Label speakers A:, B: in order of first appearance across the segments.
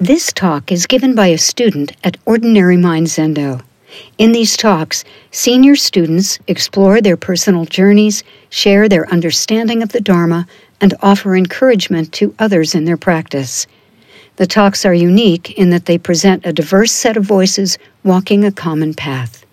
A: This talk is given by a student at Ordinary Mind Zendo. In these talks, senior students explore their personal journeys, share their understanding of the Dharma, and offer encouragement to others in their practice. The talks are unique in that they present a diverse set of voices walking a common path.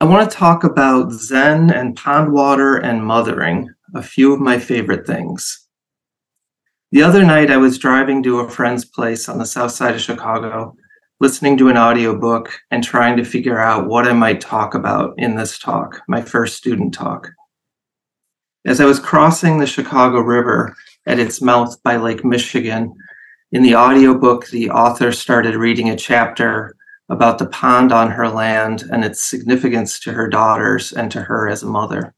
B: I want to talk about Zen and pond water and mothering, a few of my favorite things. The other night, I was driving to a friend's place on the south side of Chicago, listening to an audiobook and trying to figure out what I might talk about in this talk, my first student talk. As I was crossing the Chicago River at its mouth by Lake Michigan, in the audiobook, the author started reading a chapter about the pond on her land and its significance to her daughters and to her as a mother.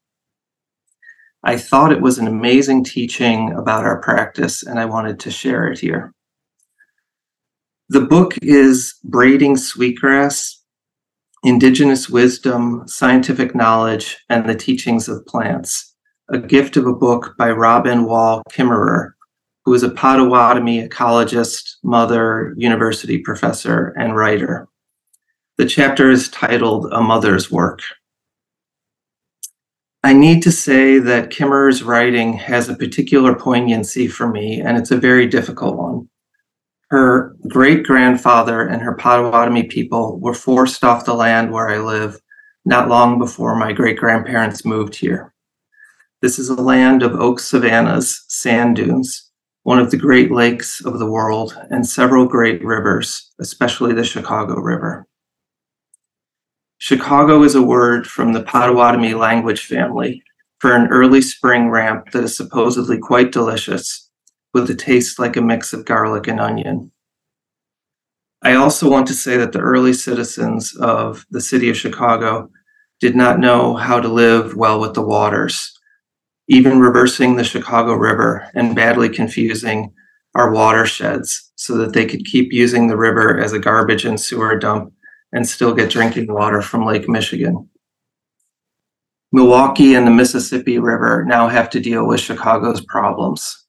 B: I thought it was an amazing teaching about our practice, and I wanted to share it here. The book is Braiding Sweetgrass Indigenous Wisdom, Scientific Knowledge, and the Teachings of Plants, a gift of a book by Robin Wall Kimmerer, who is a Potawatomi ecologist, mother, university professor, and writer. The chapter is titled A Mother's Work. I need to say that Kimmerer's writing has a particular poignancy for me, and it's a very difficult one. Her great grandfather and her Potawatomi people were forced off the land where I live not long before my great grandparents moved here. This is a land of oak savannas, sand dunes, one of the great lakes of the world, and several great rivers, especially the Chicago River. Chicago is a word from the Potawatomi language family for an early spring ramp that is supposedly quite delicious, with a taste like a mix of garlic and onion. I also want to say that the early citizens of the city of Chicago did not know how to live well with the waters, even reversing the Chicago River and badly confusing our watersheds so that they could keep using the river as a garbage and sewer dump and still get drinking water from Lake Michigan. Milwaukee and the Mississippi River now have to deal with Chicago's problems.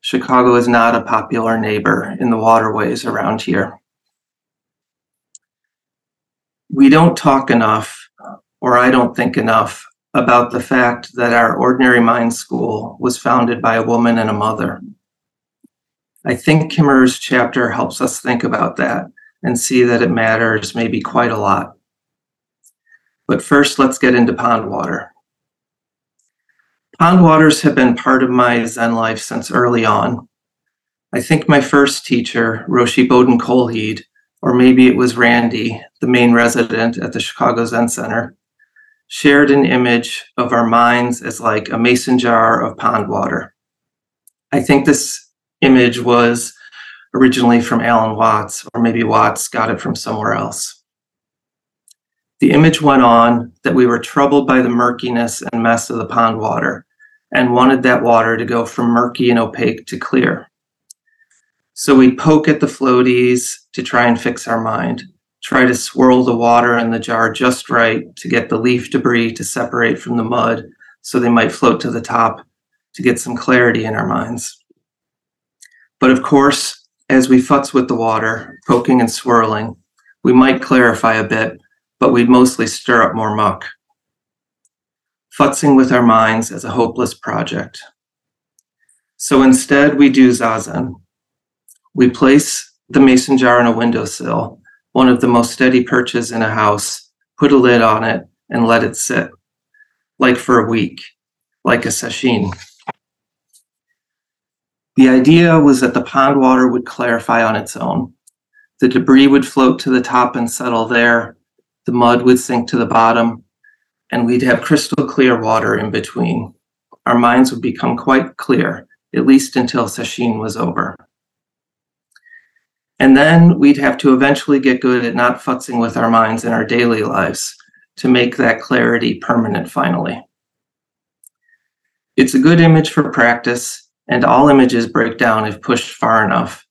B: Chicago is not a popular neighbor in the waterways around here. We don't talk enough, or I don't think enough, about the fact that our Ordinary Mind School was founded by a woman and a mother. I think Kimmerer's chapter helps us think about that and see that it matters maybe quite a lot. But first, let's get into pond water. Pond waters have been part of my Zen life since early on. I think my first teacher, Roshi Bodhin Kjolhede, or maybe it was Randy, the main resident at the Chicago Zen Center, shared an image of our minds as like a mason jar of pond water. I think this image was originally from Alan Watts, or maybe Watts got it from somewhere else. The image went on that we were troubled by the murkiness and mess of the pond water and wanted that water to go from murky and opaque to clear. So we'd poke at the floaties to try and fix our mind, try to swirl the water in the jar just right to get the leaf debris to separate from the mud so they might float to the top to get some clarity in our minds. But of course, as we futz with the water, poking and swirling, we might clarify a bit, but we'd mostly stir up more muck. Futzing with our minds as a hopeless project. So instead, we do zazen. We place the mason jar on a windowsill, one of the most steady perches in a house, put a lid on it, and let it sit, like for a week, like a sesshin. The idea was that the pond water would clarify on its own. The debris would float to the top and settle there. The mud would sink to the bottom, and we'd have crystal clear water in between. Our minds would become quite clear, at least until Sesshin was over. And then we'd have to eventually get good at not futzing with our minds in our daily lives to make that clarity permanent finally. It's a good image for practice and all images break down if pushed far enough.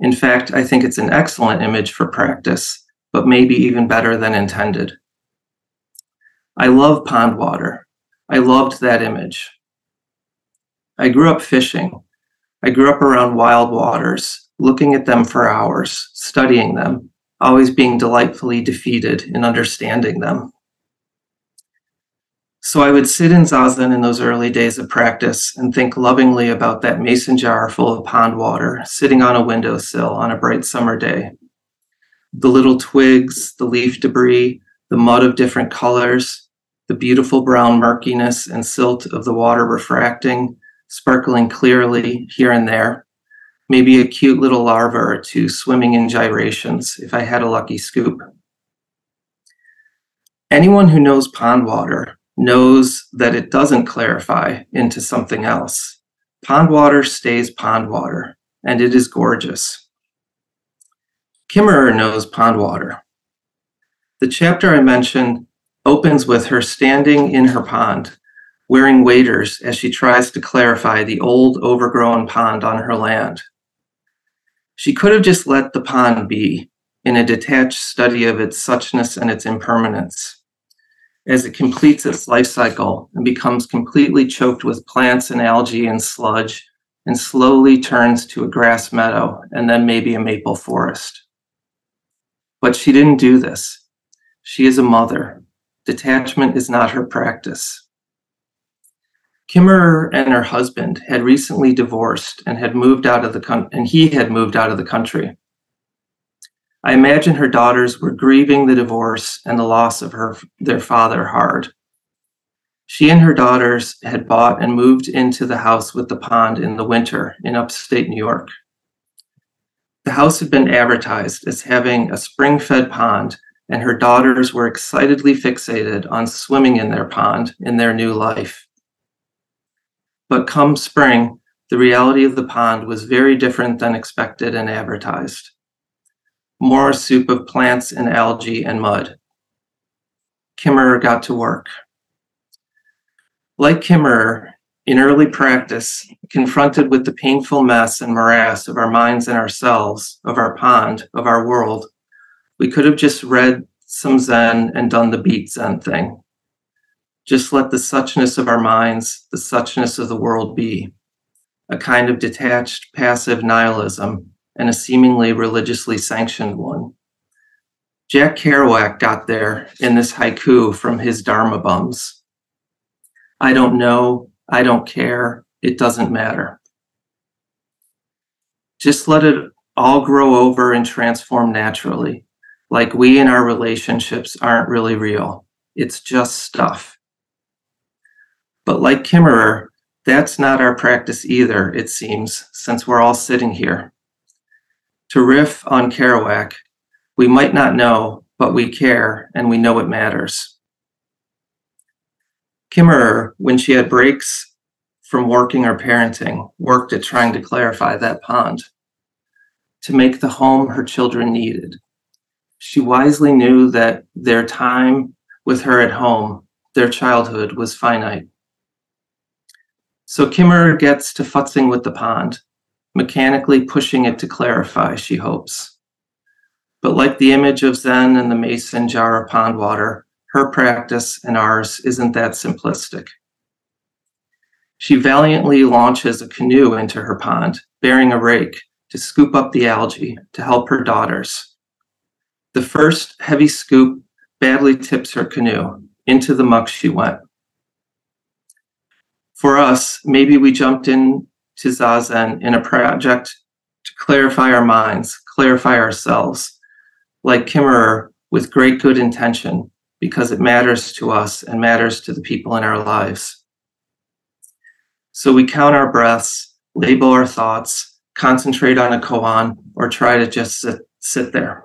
B: In fact, I think it's an excellent image for practice, but maybe even better than intended. I love pond water. I loved that image. I grew up fishing. I grew up around wild waters, looking at them for hours, studying them, always being delightfully defeated in understanding them. So I would sit in Zazen in those early days of practice and think lovingly about that mason jar full of pond water sitting on a windowsill on a bright summer day. The little twigs, the leaf debris, the mud of different colors, the beautiful brown murkiness and silt of the water refracting, sparkling clearly here and there. Maybe a cute little larva or two swimming in gyrations if I had a lucky scoop. Anyone who knows pond water knows that it doesn't clarify into something else. Pond water stays pond water, and it is gorgeous. Kimmerer knows pond water. The chapter I mentioned opens with her standing in her pond, wearing waders as she tries to clarify the old overgrown pond on her land. She could have just let the pond be in a detached study of its suchness and its impermanence. As it completes its life cycle and becomes completely choked with plants and algae and sludge, and slowly turns to a grass meadow and then maybe a maple forest. But she didn't do this. She is a mother. Detachment is not her practice. Kimmerer and her husband had recently divorced and had moved out of the country, and he had moved out of the country. I imagine her daughters were grieving the divorce and the loss of her their father hard. She and her daughters had bought and moved into the house with the pond in the winter in upstate New York. The house had been advertised as having a spring fed pond, and her daughters were excitedly fixated on swimming in their pond in their new life. But come spring, the reality of the pond was very different than expected and advertised. More soup of plants and algae and mud. Kimmerer got to work. Like Kimmerer, in early practice, confronted with the painful mess and morass of our minds and ourselves, of our pond, of our world, we could have just read some Zen and done the beat Zen thing. Just let the suchness of our minds, the suchness of the world be, a kind of detached, passive nihilism, and a seemingly religiously sanctioned one. Jack Kerouac got there in this haiku from his Dharma bums. I don't know, I don't care, it doesn't matter. Just let it all grow over and transform naturally, like we in our relationships aren't really real. It's just stuff. But like Kimmerer, that's not our practice either, it seems, since we're all sitting here. To riff on Kerouac, we might not know, but we care and we know it matters. Kimmerer, when she had breaks from working or parenting, worked at trying to clarify that pond, to make the home her children needed. She wisely knew that their time with her at home, their childhood, was finite. So Kimmerer gets to futzing with the pond, mechanically pushing it to clarify, she hopes. But like the image of Zen and the mason jar of pond water, her practice and ours isn't that simplistic. She valiantly launches a canoe into her pond, bearing a rake to scoop up the algae to help her daughters. The first heavy scoop badly tips her canoe. Into the muck she went for us, maybe we jumped in to Zazen in a project to clarify our minds, clarify ourselves, like Kimmerer, with great good intention, because it matters to us and matters to the people in our lives. So we count our breaths, label our thoughts, concentrate on a koan, or try to just sit, sit there.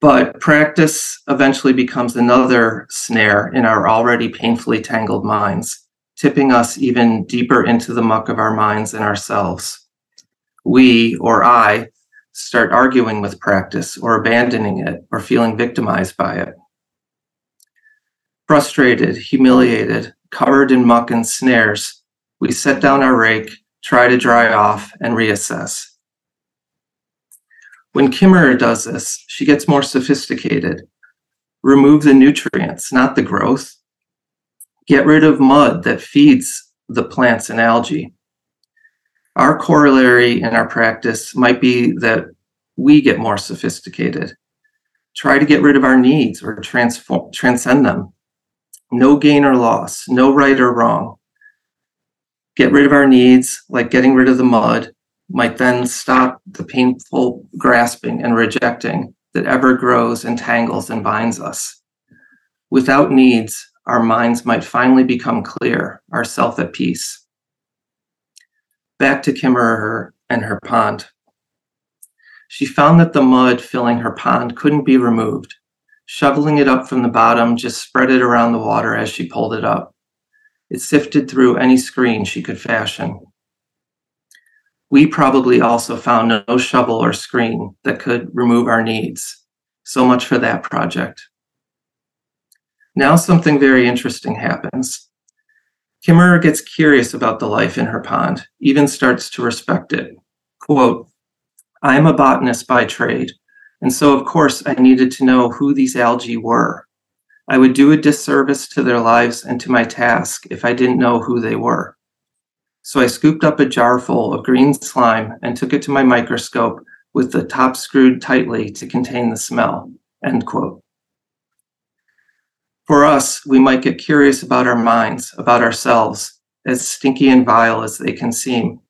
B: But practice eventually becomes another snare in our already painfully tangled minds, tipping us even deeper into the muck of our minds and ourselves. We, or I, start arguing with practice or abandoning it or feeling victimized by it. Frustrated, humiliated, covered in muck and snares, we set down our rake, try to dry off, and reassess. When Kimmerer does this, she gets more sophisticated. Remove the nutrients, not the growth. Get rid of mud that feeds the plants and algae. Our corollary in our practice might be that we get more sophisticated, try to get rid of our needs or transform, transcend them. No gain or loss, no right or wrong. Get rid of our needs, like getting rid of the mud, might then stop the painful grasping and rejecting that ever grows and tangles and binds us. Without needs, our minds might finally become clear, our self at peace. Back to Kimmerer and her pond. She found that the mud filling her pond couldn't be removed. Shoveling it up from the bottom just spread it around the water as she pulled it up. It sifted through any screen she could fashion. We probably also found no shovel or screen that could remove our needs. So much for that project. Now something very interesting happens. Kimmerer gets curious about the life in her pond, even starts to respect it. Quote, I am a botanist by trade, and so of course I needed to know who these algae were. I would do a disservice to their lives and to my task if I didn't know who they were. So I scooped up a jar full of green slime and took it to my microscope with the top screwed tightly to contain the smell. End quote. For us, we might get curious about our minds, about ourselves, as stinky and vile as they can seem.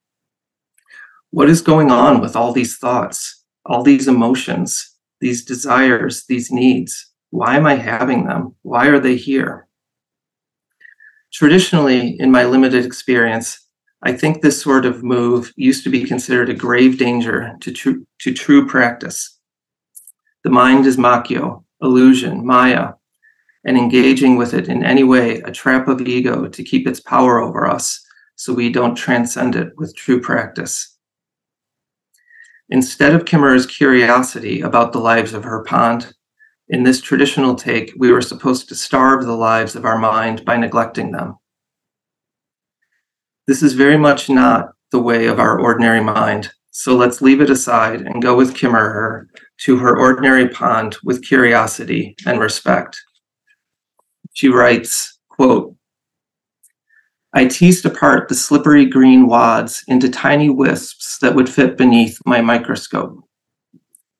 B: What is going on with all these thoughts, all these emotions, these desires, these needs? Why am I having them? Why are they here? Traditionally, in my limited experience, I think this sort of move used to be considered a grave danger to, tr- to true practice. The mind is Makyo, illusion, Maya, and engaging with it in any way a trap of ego to keep its power over us so we don't transcend it with true practice. Instead of Kimmerer's curiosity about the lives of her pond, in this traditional take, we were supposed to starve the lives of our mind by neglecting them. This is very much not the way of our ordinary mind, so let's leave it aside and go with Kimmerer to her ordinary pond with curiosity and respect. She writes, quote, I teased apart the slippery green wads into tiny wisps that would fit beneath my microscope.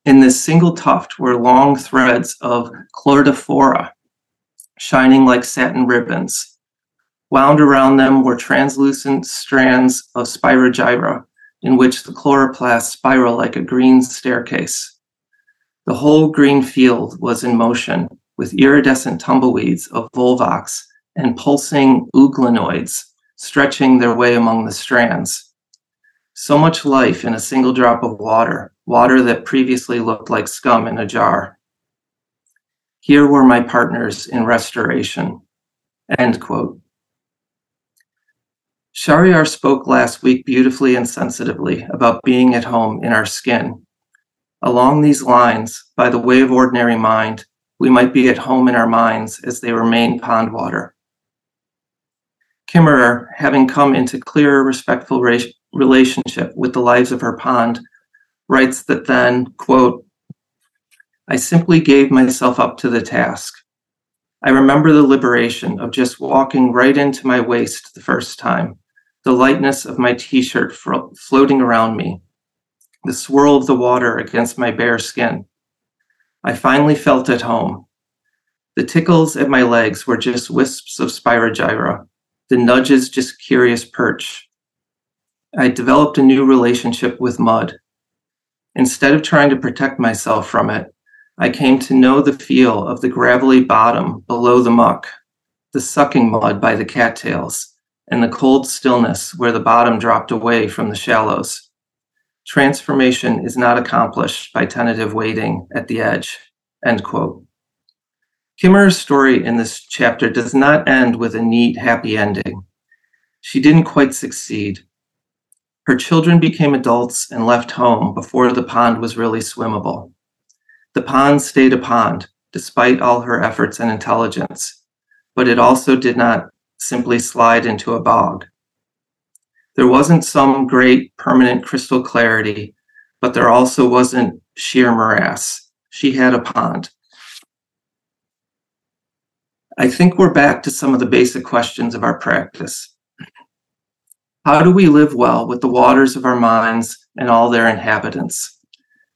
B: In this single tuft were long threads of Cladophora, shining like satin ribbons. Wound around them were translucent strands of spirogyra, in which the chloroplasts spiral like a green staircase. The whole green field was in motion, with iridescent tumbleweeds of volvox and pulsing euglenoids stretching their way among the strands. So much life in a single drop of water, water that previously looked like scum in a jar. Here were my partners in restoration. End quote. Shariar spoke last week beautifully and sensitively about being at home in our skin. Along these lines, by the way of ordinary mind, we might be at home in our minds as they remain pond water. Kimmerer, having come into clearer, respectful re- relationship with the lives of her pond, writes that then, quote, I simply gave myself up to the task. I remember the liberation of just walking right into my waist the first time, the lightness of my t shirt fro- floating around me, the swirl of the water against my bare skin. I finally felt at home. The tickles at my legs were just wisps of spirogyra, the nudges just curious perch. I developed a new relationship with mud. Instead of trying to protect myself from it, I came to know the feel of the gravelly bottom below the muck, the sucking mud by the cattails, and the cold stillness where the bottom dropped away from the shallows. Transformation is not accomplished by tentative waiting at the edge. End quote. Kimmerer's story in this chapter does not end with a neat, happy ending. She didn't quite succeed. Her children became adults and left home before the pond was really swimmable. The pond stayed a pond, despite all her efforts and intelligence, but it also did not simply slide into a bog. There wasn't some great permanent crystal clarity, but there also wasn't sheer morass. She had a pond. I think we're back to some of the basic questions of our practice. How do we live well with the waters of our minds and all their inhabitants,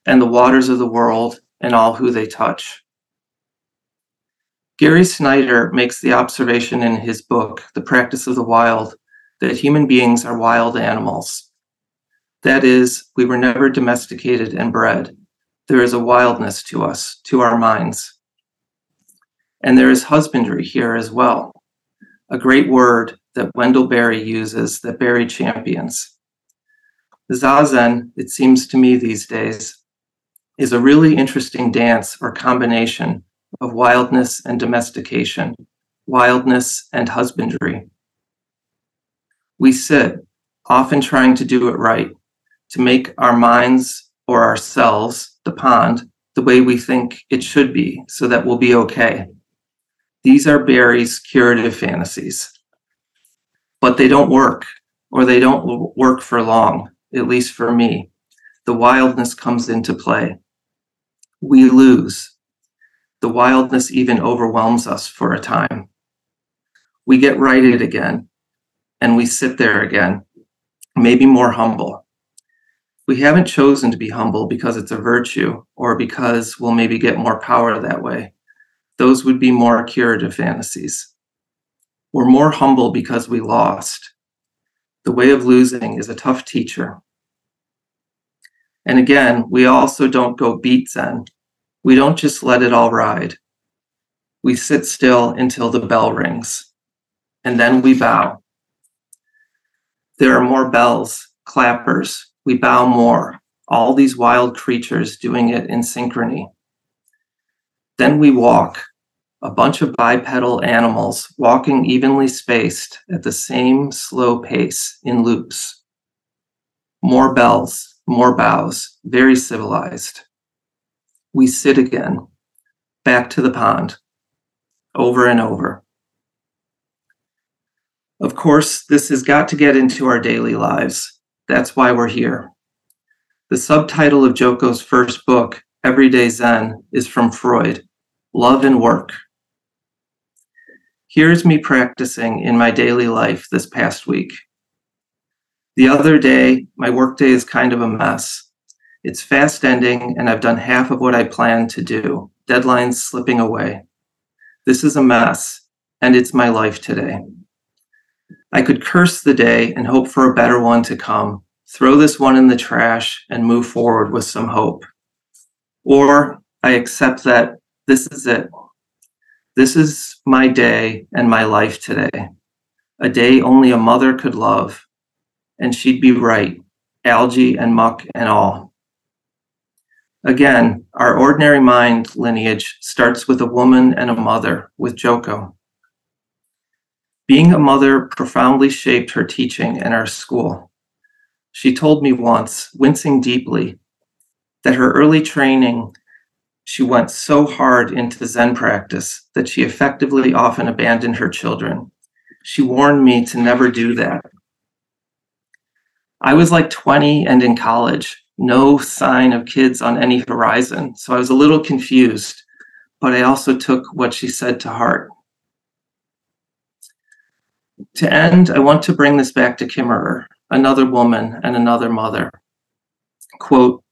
B: and the waters of the world and all who they touch? Gary Snyder makes the observation in his book, The Practice of the Wild, that human beings are wild animals. That is, we were never domesticated and bred. There is a wildness to us, to our minds. And there is husbandry here as well, a great word that Wendell Berry uses that Berry champions. Zazen, it seems to me these days, is a really interesting dance or combination of wildness and domestication, wildness and husbandry. We sit, often trying to do it right, to make our minds or ourselves, the pond, the way we think it should be, so that we'll be okay. These are Barry's curative fantasies. But they don't work, or they don't work for long, at least for me. The wildness comes into play. We lose, the wildness even overwhelms us for a time. We get righted again, and we sit there again, maybe more humble. We haven't chosen to be humble because it's a virtue or because we'll maybe get more power that way. Those would be more curative fantasies. We're more humble because we lost. The way of losing is a tough teacher. And again, we also don't go beat Zen we don't just let it all ride. We sit still until the bell rings, and then we bow. There are more bells, clappers. We bow more, all these wild creatures doing it in synchrony. Then we walk, a bunch of bipedal animals walking evenly spaced at the same slow pace in loops. More bells, more bows, very civilized we sit again, back to the pond, over and over. Of course, this has got to get into our daily lives. That's why we're here. The subtitle of Joko's first book, Everyday Zen, is from Freud Love and Work. Here's me practicing in my daily life this past week. The other day, my workday is kind of a mess. It's fast ending, and I've done half of what I planned to do. Deadlines slipping away. This is a mess, and it's my life today. I could curse the day and hope for a better one to come, throw this one in the trash, and move forward with some hope. Or I accept that this is it. This is my day and my life today. A day only a mother could love. And she'd be right, algae and muck and all. Again, our ordinary mind lineage starts with a woman and a mother, with Joko. Being a mother profoundly shaped her teaching and our school. She told me once, wincing deeply, that her early training, she went so hard into Zen practice that she effectively often abandoned her children. She warned me to never do that. I was like 20 and in college no sign of kids on any horizon. So I was a little confused, but I also took what she said to heart. To end, I want to bring this back to Kimmerer, another woman and another mother. Quote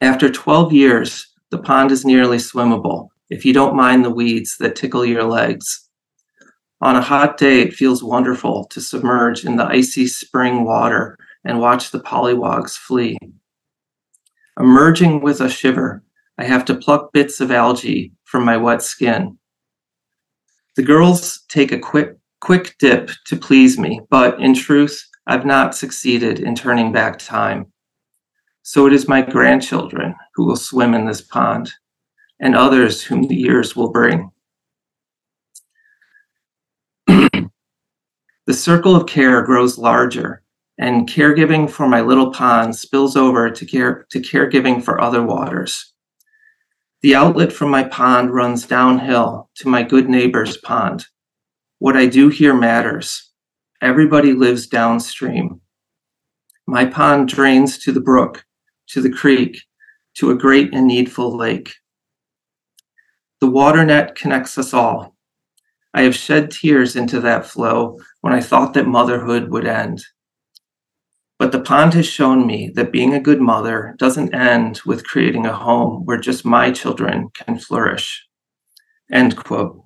B: After 12 years, the pond is nearly swimmable if you don't mind the weeds that tickle your legs. On a hot day, it feels wonderful to submerge in the icy spring water and watch the pollywogs flee. Emerging with a shiver, I have to pluck bits of algae from my wet skin. The girls take a quick, quick dip to please me, but in truth, I've not succeeded in turning back time. So it is my grandchildren who will swim in this pond, and others whom the years will bring. the circle of care grows larger and caregiving for my little pond spills over to care to caregiving for other waters. The outlet from my pond runs downhill to my good neighbor's pond. What I do here matters. Everybody lives downstream. My pond drains to the brook, to the creek, to a great and needful lake. The water net connects us all. I have shed tears into that flow when I thought that motherhood would end. But the pond has shown me that being a good mother doesn't end with creating a home where just my children can flourish. End quote.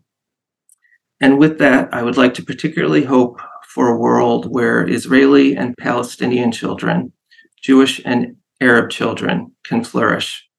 B: And with that, I would like to particularly hope for a world where Israeli and Palestinian children, Jewish and Arab children can flourish.